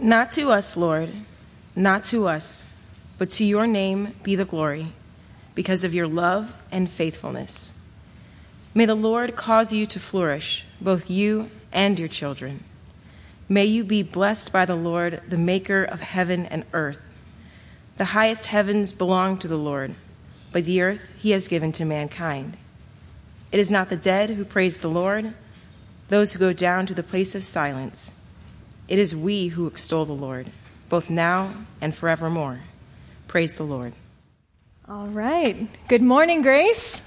Not to us, Lord, not to us, but to your name be the glory, because of your love and faithfulness. May the Lord cause you to flourish, both you and your children. May you be blessed by the Lord, the maker of heaven and earth. The highest heavens belong to the Lord, but the earth he has given to mankind. It is not the dead who praise the Lord, those who go down to the place of silence. It is we who extol the Lord, both now and forevermore. Praise the Lord. All right. Good morning, Grace.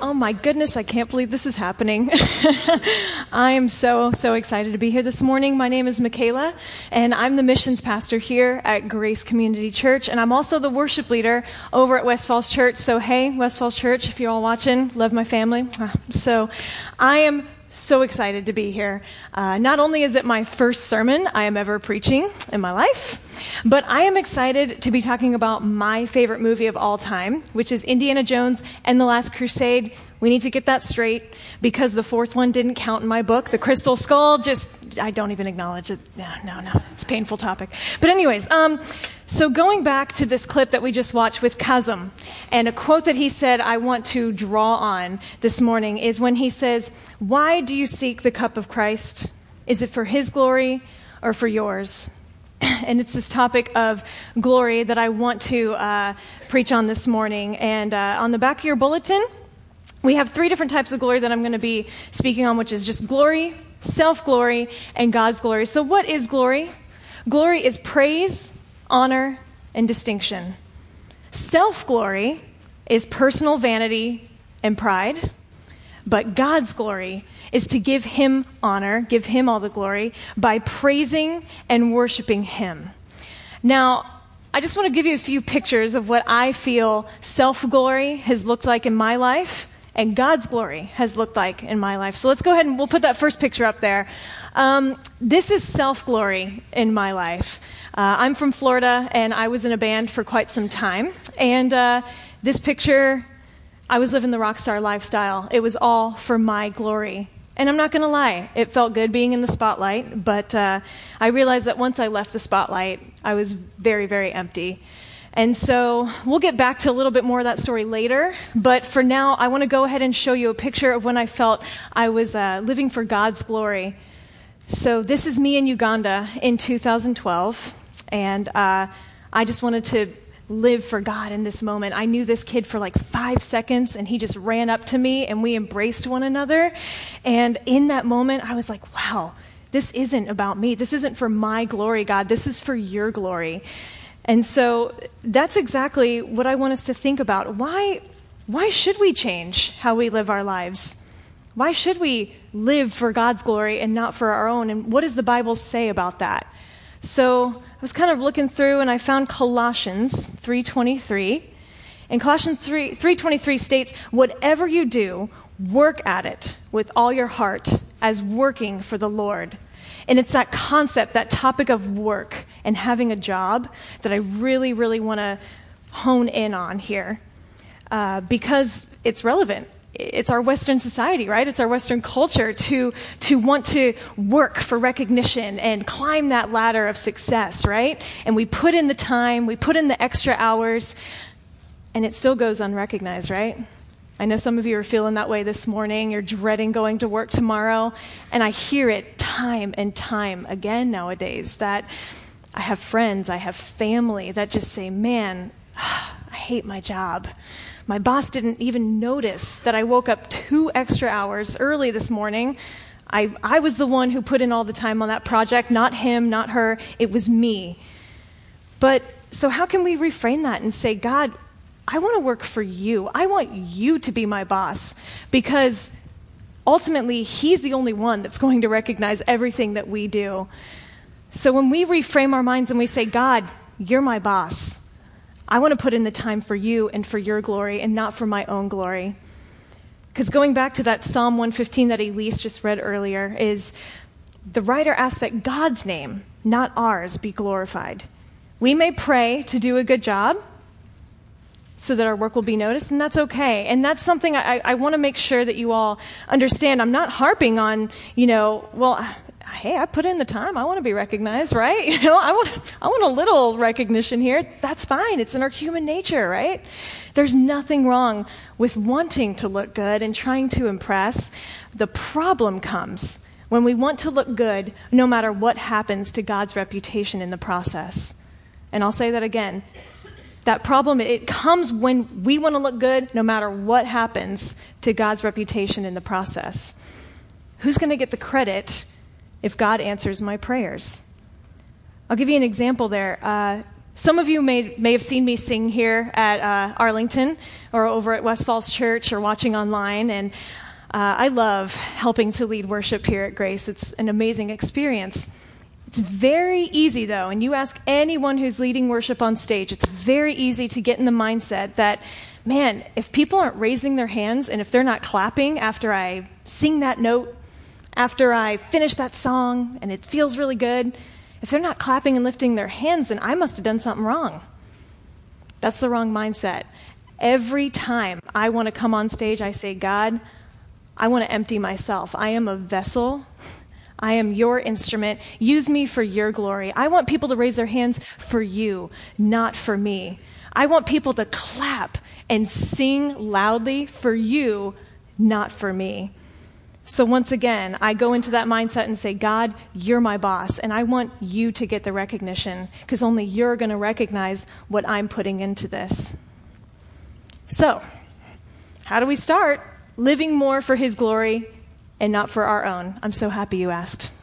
Oh my goodness, I can't believe this is happening. I am so, so excited to be here this morning. My name is Michaela, and I'm the missions pastor here at Grace Community Church, and I'm also the worship leader over at West Falls Church. So, hey, West Falls Church, if you're all watching, love my family. Ah, so, I am so excited to be here. Uh, not only is it my first sermon I am ever preaching in my life, but I am excited to be talking about my favorite movie of all time, which is Indiana Jones and the Last Crusade. We need to get that straight because the fourth one didn't count in my book. The Crystal Skull, just, I don't even acknowledge it. No, no, no. It's a painful topic. But, anyways, um, so going back to this clip that we just watched with Kazim, and a quote that he said I want to draw on this morning is when he says, Why do you seek the cup of Christ? Is it for his glory or for yours? and it's this topic of glory that I want to uh, preach on this morning. And uh, on the back of your bulletin, we have three different types of glory that I'm going to be speaking on, which is just glory, self glory, and God's glory. So, what is glory? Glory is praise, honor, and distinction. Self glory is personal vanity and pride, but God's glory is to give Him honor, give Him all the glory, by praising and worshiping Him. Now, I just want to give you a few pictures of what I feel self glory has looked like in my life and God's glory has looked like in my life. So let's go ahead and we'll put that first picture up there. Um, this is self glory in my life. Uh, I'm from Florida and I was in a band for quite some time. And uh, this picture, I was living the rock star lifestyle. It was all for my glory. And I'm not going to lie, it felt good being in the spotlight, but uh, I realized that once I left the spotlight, I was very, very empty. And so we'll get back to a little bit more of that story later. But for now, I want to go ahead and show you a picture of when I felt I was uh, living for God's glory. So this is me in Uganda in 2012. And uh, I just wanted to live for God in this moment. I knew this kid for like five seconds, and he just ran up to me, and we embraced one another. And in that moment, I was like, wow, this isn't about me. This isn't for my glory, God. This is for your glory. And so that's exactly what I want us to think about. Why, why should we change how we live our lives? Why should we live for God's glory and not for our own? And what does the Bible say about that? So I was kind of looking through and I found Colossians 3:23. And Colossians 3, 3:23 states, "Whatever you do, work at it with all your heart as working for the Lord." And it's that concept, that topic of work and having a job that I really, really want to hone in on here uh, because it's relevant. It's our Western society, right? It's our Western culture to, to want to work for recognition and climb that ladder of success, right? And we put in the time, we put in the extra hours, and it still goes unrecognized, right? I know some of you are feeling that way this morning. You're dreading going to work tomorrow. And I hear it time and time again nowadays that I have friends, I have family that just say, Man, I hate my job. My boss didn't even notice that I woke up two extra hours early this morning. I, I was the one who put in all the time on that project, not him, not her. It was me. But so, how can we reframe that and say, God, I want to work for you. I want you to be my boss because ultimately he's the only one that's going to recognize everything that we do. So when we reframe our minds and we say, God, you're my boss, I want to put in the time for you and for your glory and not for my own glory. Because going back to that Psalm 115 that Elise just read earlier, is the writer asks that God's name, not ours, be glorified. We may pray to do a good job, so that our work will be noticed, and that's okay. And that's something I, I want to make sure that you all understand. I'm not harping on, you know, well, hey, I put in the time. I want to be recognized, right? You know, I want, I want a little recognition here. That's fine. It's in our human nature, right? There's nothing wrong with wanting to look good and trying to impress. The problem comes when we want to look good no matter what happens to God's reputation in the process. And I'll say that again. That problem, it comes when we want to look good no matter what happens to God's reputation in the process. Who's going to get the credit if God answers my prayers? I'll give you an example there. Uh, some of you may, may have seen me sing here at uh, Arlington or over at West Falls Church or watching online. And uh, I love helping to lead worship here at Grace. It's an amazing experience. It's very easy, though, and you ask anyone who's leading worship on stage, it's very easy to get in the mindset that, man, if people aren't raising their hands and if they're not clapping after I sing that note, after I finish that song and it feels really good, if they're not clapping and lifting their hands, then I must have done something wrong. That's the wrong mindset. Every time I want to come on stage, I say, God, I want to empty myself. I am a vessel I am your instrument. Use me for your glory. I want people to raise their hands for you, not for me. I want people to clap and sing loudly for you, not for me. So once again, I go into that mindset and say, God, you're my boss, and I want you to get the recognition because only you're going to recognize what I'm putting into this. So, how do we start living more for his glory and not for our own? I'm so happy you asked.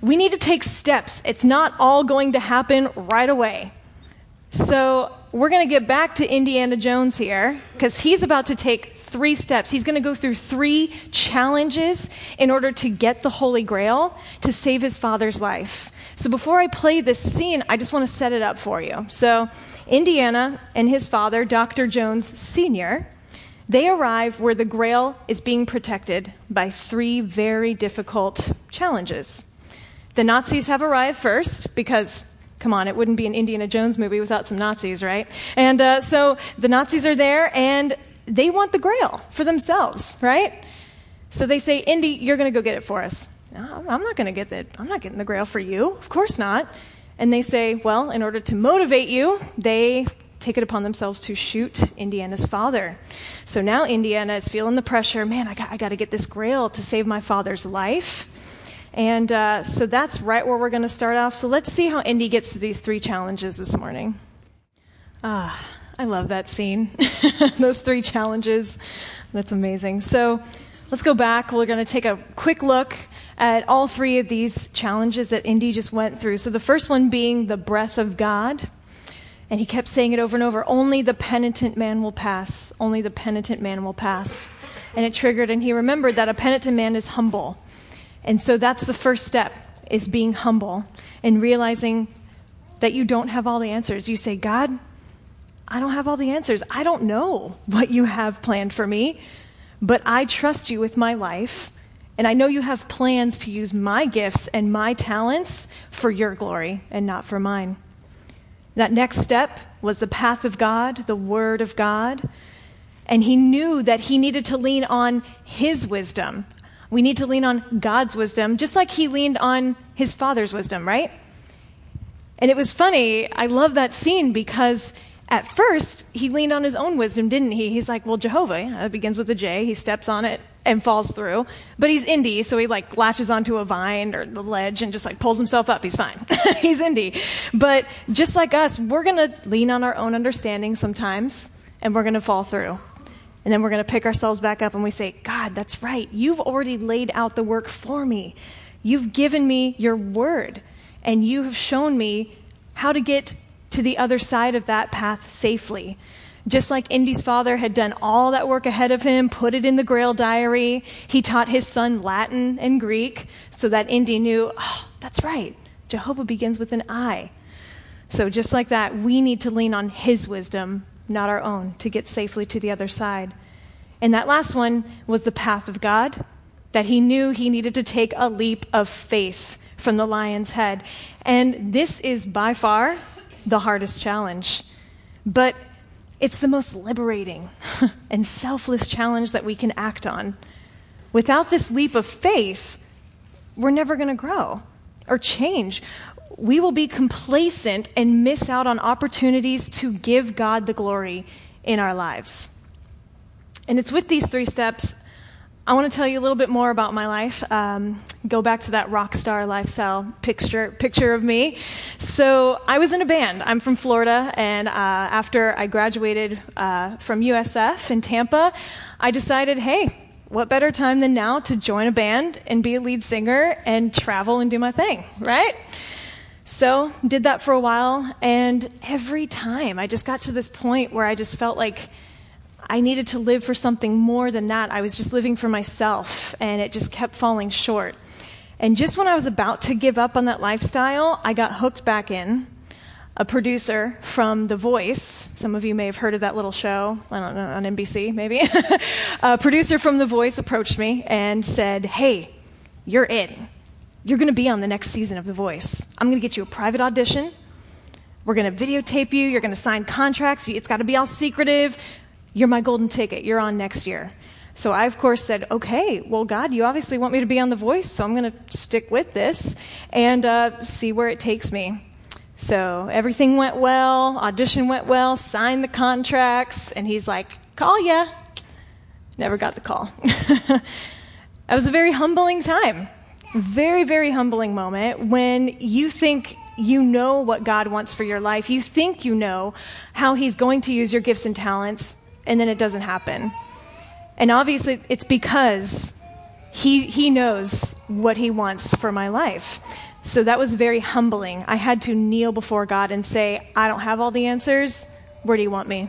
we need to take steps. It's not all going to happen right away. So, we're going to get back to Indiana Jones here because he's about to take three steps. He's going to go through three challenges in order to get the Holy Grail to save his father's life. So, before I play this scene, I just want to set it up for you. So, Indiana and his father, Dr. Jones Sr., they arrive where the Grail is being protected by three very difficult challenges. The Nazis have arrived first because, come on, it wouldn't be an Indiana Jones movie without some Nazis, right? And uh, so the Nazis are there and they want the Grail for themselves, right? So they say, Indy, you're going to go get it for us. No, I'm not going to get it. I'm not getting the Grail for you. Of course not. And they say, well, in order to motivate you, they take it upon themselves to shoot Indiana's father. So now Indiana is feeling the pressure. Man, I got, I got to get this grail to save my father's life. And uh, so that's right where we're going to start off. So let's see how Indy gets to these three challenges this morning. Ah, I love that scene. Those three challenges. That's amazing. So let's go back. We're going to take a quick look at all three of these challenges that Indy just went through. So the first one being the breath of God. And he kept saying it over and over only the penitent man will pass. Only the penitent man will pass. And it triggered, and he remembered that a penitent man is humble. And so that's the first step is being humble and realizing that you don't have all the answers. You say, God, I don't have all the answers. I don't know what you have planned for me, but I trust you with my life. And I know you have plans to use my gifts and my talents for your glory and not for mine. That next step was the path of God, the Word of God. And he knew that he needed to lean on his wisdom. We need to lean on God's wisdom, just like he leaned on his father's wisdom, right? And it was funny. I love that scene because at first he leaned on his own wisdom, didn't he? He's like, well, Jehovah, it begins with a J. He steps on it and falls through. But he's Indy, so he like latches onto a vine or the ledge and just like pulls himself up. He's fine. he's Indy. But just like us, we're going to lean on our own understanding sometimes and we're going to fall through. And then we're going to pick ourselves back up and we say, God, that's right. You've already laid out the work for me. You've given me your word and you have shown me how to get to the other side of that path safely. Just like Indy's father had done all that work ahead of him, put it in the Grail diary, he taught his son Latin and Greek so that Indy knew, oh, that's right, Jehovah begins with an I. So just like that, we need to lean on his wisdom, not our own, to get safely to the other side. And that last one was the path of God, that he knew he needed to take a leap of faith from the lion's head. And this is by far the hardest challenge. But it's the most liberating and selfless challenge that we can act on. Without this leap of faith, we're never going to grow or change. We will be complacent and miss out on opportunities to give God the glory in our lives. And it's with these three steps I want to tell you a little bit more about my life. Um, go back to that rock star lifestyle picture picture of me. So I was in a band. I'm from Florida, and uh, after I graduated uh, from USF in Tampa, I decided, hey, what better time than now to join a band and be a lead singer and travel and do my thing, right? So did that for a while, and every time I just got to this point where I just felt like I needed to live for something more than that. I was just living for myself, and it just kept falling short. And just when I was about to give up on that lifestyle, I got hooked back in. A producer from The Voice, some of you may have heard of that little show, I don't know, on NBC maybe. a producer from The Voice approached me and said, Hey, you're it. You're going to be on the next season of The Voice. I'm going to get you a private audition. We're going to videotape you. You're going to sign contracts. It's got to be all secretive. You're my golden ticket. You're on next year. So I, of course, said, okay, well, God, you obviously want me to be on The Voice, so I'm going to stick with this and uh, see where it takes me. So everything went well, audition went well, signed the contracts, and he's like, call ya. Never got the call. that was a very humbling time. Very, very humbling moment when you think you know what God wants for your life. You think you know how He's going to use your gifts and talents, and then it doesn't happen. And obviously, it's because he, he knows what he wants for my life. So that was very humbling. I had to kneel before God and say, I don't have all the answers. Where do you want me?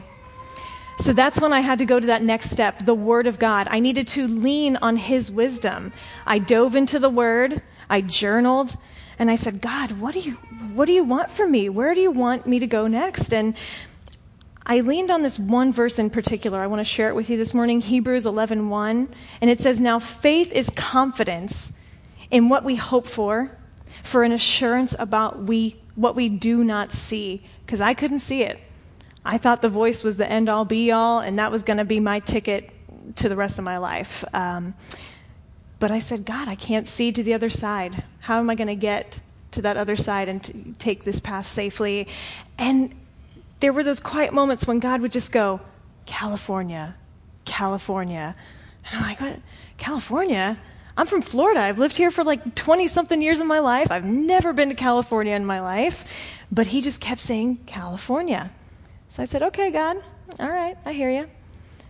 So that's when I had to go to that next step, the Word of God. I needed to lean on His wisdom. I dove into the Word, I journaled, and I said, God, what do you, what do you want from me? Where do you want me to go next? And I leaned on this one verse in particular. I want to share it with you this morning, Hebrews 11:1, 1, and it says, "Now faith is confidence in what we hope for, for an assurance about we what we do not see." Because I couldn't see it. I thought the voice was the end all be all, and that was going to be my ticket to the rest of my life. Um, but I said, God, I can't see to the other side. How am I going to get to that other side and take this path safely? And there were those quiet moments when God would just go, California, California. And I'm like, what? California? I'm from Florida. I've lived here for like 20 something years of my life. I've never been to California in my life. But he just kept saying, California. So I said, okay, God, all right, I hear you.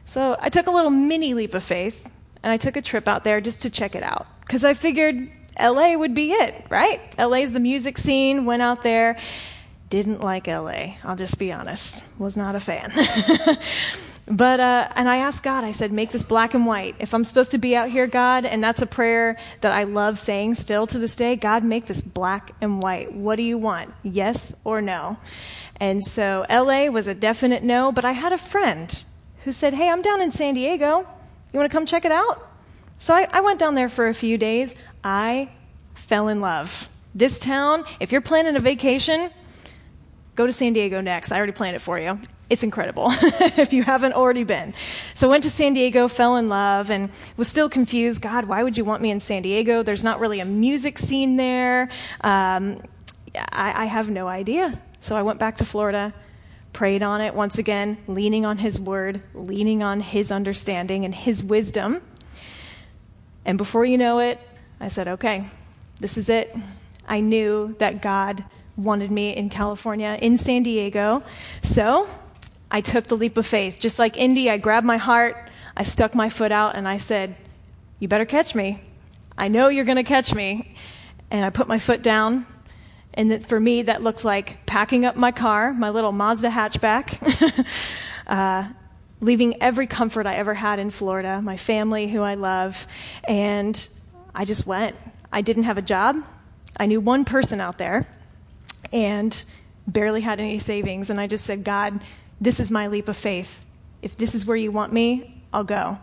So I took a little mini leap of faith and I took a trip out there just to check it out. Because I figured LA would be it, right? LA's the music scene, went out there didn't like LA. I'll just be honest. Was not a fan. but, uh, and I asked God, I said, make this black and white. If I'm supposed to be out here, God, and that's a prayer that I love saying still to this day, God, make this black and white. What do you want? Yes or no? And so LA was a definite no, but I had a friend who said, hey, I'm down in San Diego. You want to come check it out? So I, I went down there for a few days. I fell in love. This town, if you're planning a vacation, Go to San Diego next. I already planned it for you. It's incredible if you haven't already been. So went to San Diego, fell in love, and was still confused. God, why would you want me in San Diego? There's not really a music scene there. Um, I, I have no idea. So I went back to Florida, prayed on it once again, leaning on His word, leaning on His understanding and His wisdom. And before you know it, I said, okay, this is it. I knew that God wanted me in California, in San Diego. So I took the leap of faith. Just like Indy, I grabbed my heart, I stuck my foot out, and I said, You better catch me. I know you're going to catch me. And I put my foot down. And that for me, that looked like packing up my car, my little Mazda hatchback, uh, leaving every comfort I ever had in Florida, my family, who I love. And I just went. I didn't have a job. I knew one person out there and barely had any savings. And I just said, God, this is my leap of faith. If this is where you want me, I'll go.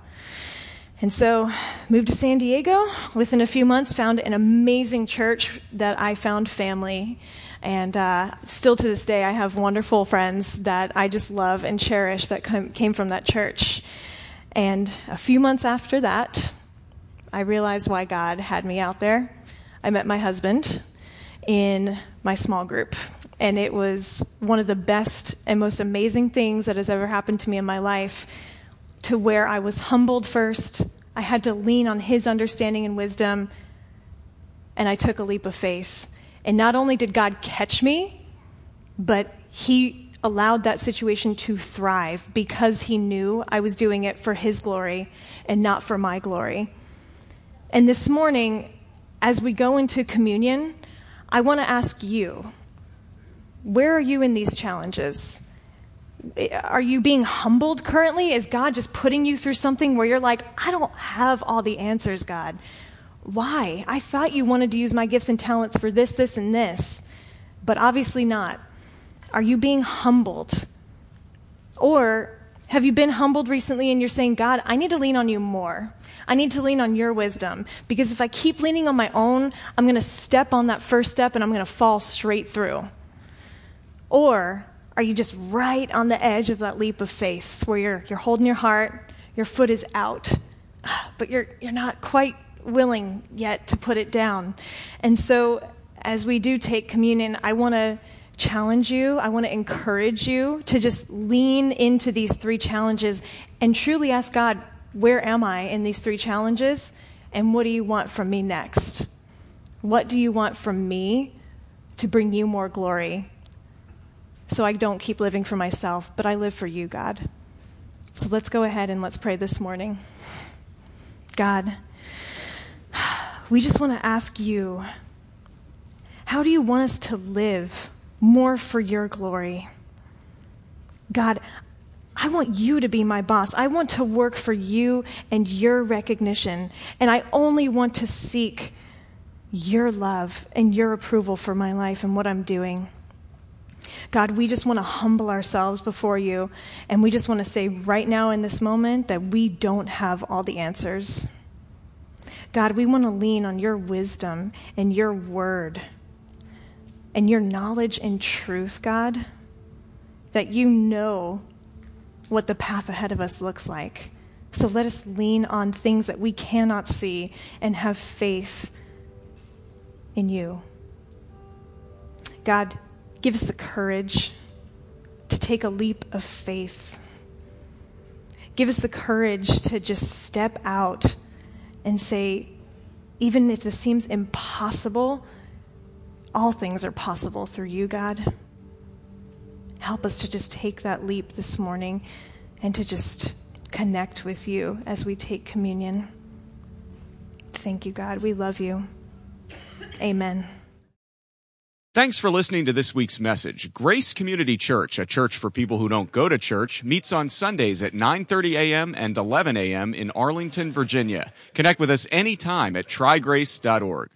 And so moved to San Diego. Within a few months, found an amazing church that I found family. And uh, still to this day, I have wonderful friends that I just love and cherish that came from that church. And a few months after that, I realized why God had me out there. I met my husband in my small group. And it was one of the best and most amazing things that has ever happened to me in my life, to where I was humbled first. I had to lean on his understanding and wisdom, and I took a leap of faith. And not only did God catch me, but he allowed that situation to thrive because he knew I was doing it for his glory and not for my glory. And this morning, as we go into communion, I want to ask you where are you in these challenges? Are you being humbled currently? Is God just putting you through something where you're like, I don't have all the answers, God? Why? I thought you wanted to use my gifts and talents for this, this, and this, but obviously not. Are you being humbled? Or have you been humbled recently and you're saying, God, I need to lean on you more? I need to lean on your wisdom because if I keep leaning on my own, I'm going to step on that first step and I'm going to fall straight through. Or are you just right on the edge of that leap of faith where you're, you're holding your heart, your foot is out, but you're, you're not quite willing yet to put it down? And so, as we do take communion, I want to challenge you. I want to encourage you to just lean into these three challenges and truly ask God, where am I in these three challenges? And what do you want from me next? What do you want from me to bring you more glory? So I don't keep living for myself, but I live for you, God. So let's go ahead and let's pray this morning. God, we just want to ask you how do you want us to live more for your glory? God, I want you to be my boss. I want to work for you and your recognition. And I only want to seek your love and your approval for my life and what I'm doing. God, we just want to humble ourselves before you. And we just want to say right now in this moment that we don't have all the answers. God, we want to lean on your wisdom and your word and your knowledge and truth, God, that you know what the path ahead of us looks like. So let us lean on things that we cannot see and have faith in you. God, give us the courage to take a leap of faith. Give us the courage to just step out and say, even if this seems impossible, all things are possible through you, God. Help us to just take that leap this morning and to just connect with you as we take communion. Thank you, God. We love you. Amen. Thanks for listening to this week's message. Grace Community Church, a church for people who don't go to church, meets on Sundays at 9:30 a.m. and 11 a.m. in Arlington, Virginia. Connect with us anytime at trygrace.org.